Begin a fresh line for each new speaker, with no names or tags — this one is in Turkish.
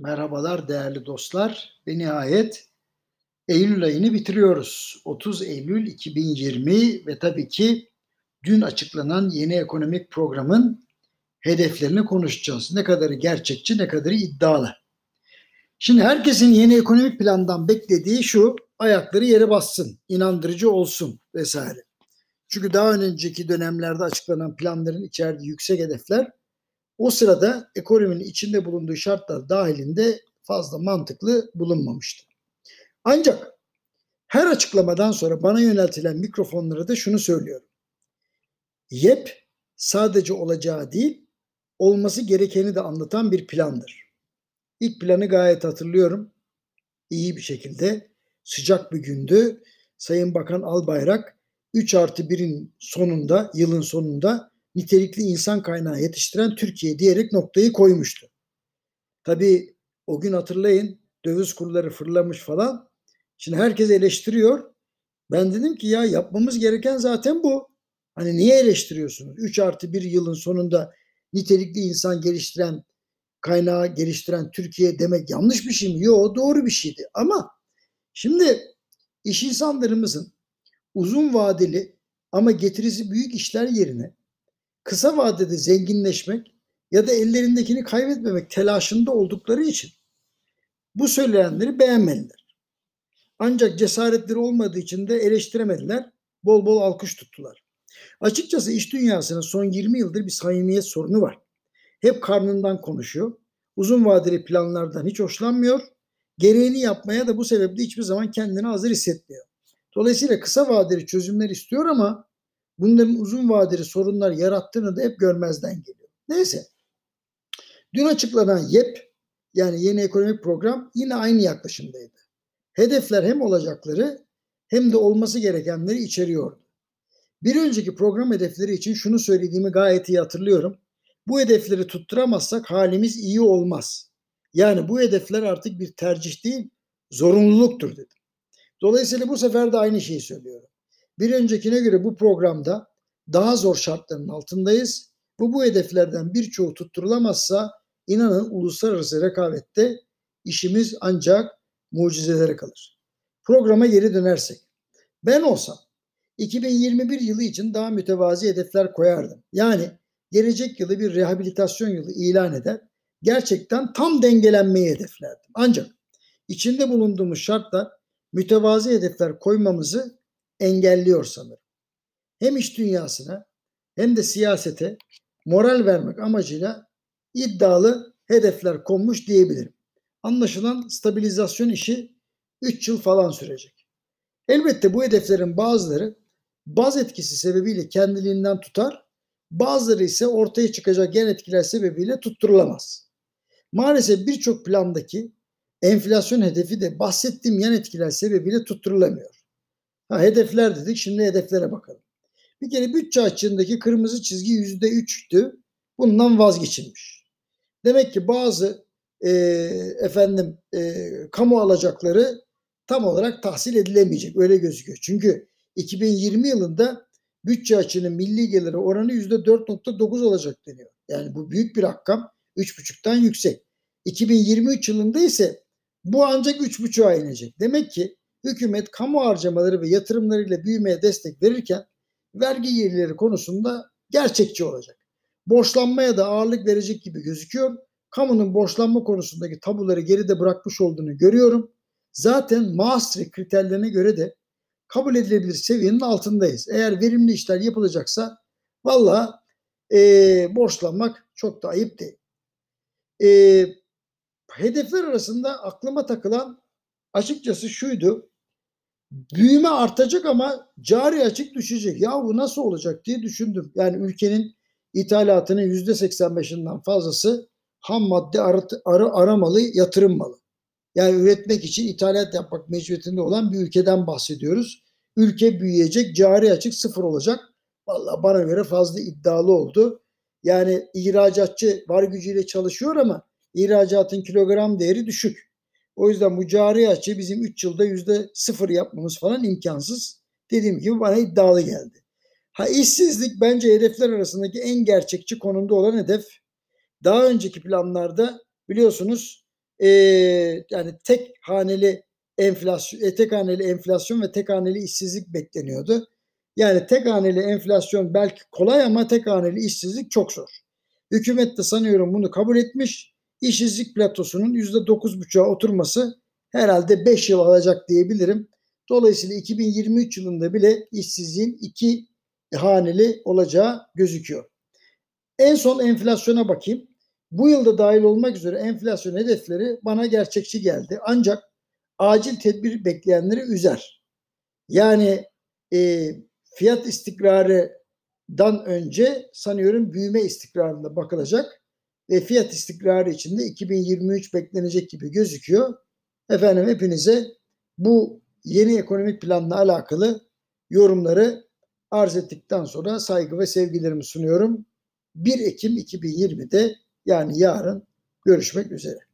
Merhabalar değerli dostlar. Ve nihayet Eylül ayını bitiriyoruz. 30 Eylül 2020 ve tabii ki dün açıklanan yeni ekonomik programın hedeflerini konuşacağız. Ne kadarı gerçekçi, ne kadarı iddialı. Şimdi herkesin yeni ekonomik plandan beklediği şu, ayakları yere bassın, inandırıcı olsun vesaire. Çünkü daha önceki dönemlerde açıklanan planların içerdiği yüksek hedefler o sırada ekonominin içinde bulunduğu şartlar dahilinde fazla mantıklı bulunmamıştı. Ancak her açıklamadan sonra bana yöneltilen mikrofonlara da şunu söylüyorum. YEP sadece olacağı değil, olması gerekeni de anlatan bir plandır. İlk planı gayet hatırlıyorum. İyi bir şekilde sıcak bir gündü. Sayın Bakan Albayrak 3 artı 1'in sonunda, yılın sonunda nitelikli insan kaynağı yetiştiren Türkiye diyerek noktayı koymuştu. Tabii o gün hatırlayın döviz kurları fırlamış falan. Şimdi herkes eleştiriyor. Ben dedim ki ya yapmamız gereken zaten bu. Hani niye eleştiriyorsunuz? 3 artı 1 yılın sonunda nitelikli insan geliştiren, kaynağı geliştiren Türkiye demek yanlış bir şey mi? Yok doğru bir şeydi. Ama şimdi iş insanlarımızın uzun vadeli ama getirisi büyük işler yerine kısa vadede zenginleşmek ya da ellerindekini kaybetmemek telaşında oldukları için bu söylenenleri beğenmediler. Ancak cesaretleri olmadığı için de eleştiremediler. Bol bol alkış tuttular. Açıkçası iş dünyasının son 20 yıldır bir samimiyet sorunu var. Hep karnından konuşuyor. Uzun vadeli planlardan hiç hoşlanmıyor. Gereğini yapmaya da bu sebeple hiçbir zaman kendini hazır hissetmiyor. Dolayısıyla kısa vadeli çözümler istiyor ama bunların uzun vadeli sorunlar yarattığını da hep görmezden geliyor. Neyse. Dün açıklanan YEP yani yeni ekonomik program yine aynı yaklaşımdaydı. Hedefler hem olacakları hem de olması gerekenleri içeriyordu. Bir önceki program hedefleri için şunu söylediğimi gayet iyi hatırlıyorum. Bu hedefleri tutturamazsak halimiz iyi olmaz. Yani bu hedefler artık bir tercih değil, zorunluluktur dedim. Dolayısıyla bu sefer de aynı şeyi söylüyorum. Bir öncekine göre bu programda daha zor şartların altındayız. Bu bu hedeflerden birçoğu tutturulamazsa inanın uluslararası rekabette işimiz ancak mucizelere kalır. Programa geri dönersek. Ben olsam 2021 yılı için daha mütevazi hedefler koyardım. Yani gelecek yılı bir rehabilitasyon yılı ilan eder. Gerçekten tam dengelenmeyi hedeflerdim. Ancak içinde bulunduğumuz şartlar mütevazi hedefler koymamızı engelliyor sanırım. Hem iş dünyasına hem de siyasete moral vermek amacıyla iddialı hedefler konmuş diyebilirim. Anlaşılan stabilizasyon işi 3 yıl falan sürecek. Elbette bu hedeflerin bazıları baz etkisi sebebiyle kendiliğinden tutar, bazıları ise ortaya çıkacak gen etkiler sebebiyle tutturulamaz. Maalesef birçok plandaki enflasyon hedefi de bahsettiğim yan etkiler sebebiyle tutturulamıyor. Ha, hedefler dedik. Şimdi hedeflere bakalım. Bir kere bütçe açığındaki kırmızı çizgi yüzde üçtü. Bundan vazgeçilmiş. Demek ki bazı e, efendim e, kamu alacakları tam olarak tahsil edilemeyecek. Öyle gözüküyor. Çünkü 2020 yılında bütçe açığının milli geliri oranı yüzde 4.9 olacak deniyor. Yani bu büyük bir rakam. 3.5'tan yüksek. 2023 yılında ise bu ancak 3.5'a inecek. Demek ki hükümet kamu harcamaları ve yatırımlarıyla büyümeye destek verirken vergi gelirleri konusunda gerçekçi olacak. Borçlanmaya da ağırlık verecek gibi gözüküyor. Kamunun borçlanma konusundaki tabuları geride bırakmış olduğunu görüyorum. Zaten Maastricht kriterlerine göre de kabul edilebilir seviyenin altındayız. Eğer verimli işler yapılacaksa valla e, borçlanmak çok da ayıp değil. E, hedefler arasında aklıma takılan açıkçası şuydu. Büyüme artacak ama cari açık düşecek. Ya bu nasıl olacak diye düşündüm. Yani ülkenin ithalatının yüzde 85'inden fazlası ham madde ar ar aramalı, yatırım malı. Yani üretmek için ithalat yapmak mecburiyetinde olan bir ülkeden bahsediyoruz. Ülke büyüyecek, cari açık sıfır olacak. Vallahi bana göre fazla iddialı oldu. Yani ihracatçı var gücüyle çalışıyor ama ihracatın kilogram değeri düşük. O yüzden bu cari açı bizim 3 yılda yüzde sıfır yapmamız falan imkansız. Dediğim gibi bana iddialı geldi. Ha işsizlik bence hedefler arasındaki en gerçekçi konumda olan hedef. Daha önceki planlarda biliyorsunuz e, yani tek haneli enflasyon, e, tek haneli enflasyon ve tek haneli işsizlik bekleniyordu. Yani tek haneli enflasyon belki kolay ama tek haneli işsizlik çok zor. Hükümet de sanıyorum bunu kabul etmiş. İşsizlik platosunun %9,5'a oturması herhalde 5 yıl alacak diyebilirim. Dolayısıyla 2023 yılında bile işsizliğin iki haneli olacağı gözüküyor. En son enflasyona bakayım. Bu yılda dahil olmak üzere enflasyon hedefleri bana gerçekçi geldi. Ancak acil tedbir bekleyenleri üzer. Yani e, fiyat istikrarından önce sanıyorum büyüme istikrarında bakılacak ve fiyat istikrarı içinde 2023 beklenecek gibi gözüküyor. Efendim hepinize bu yeni ekonomik planla alakalı yorumları arz ettikten sonra saygı ve sevgilerimi sunuyorum. 1 Ekim 2020'de yani yarın görüşmek üzere.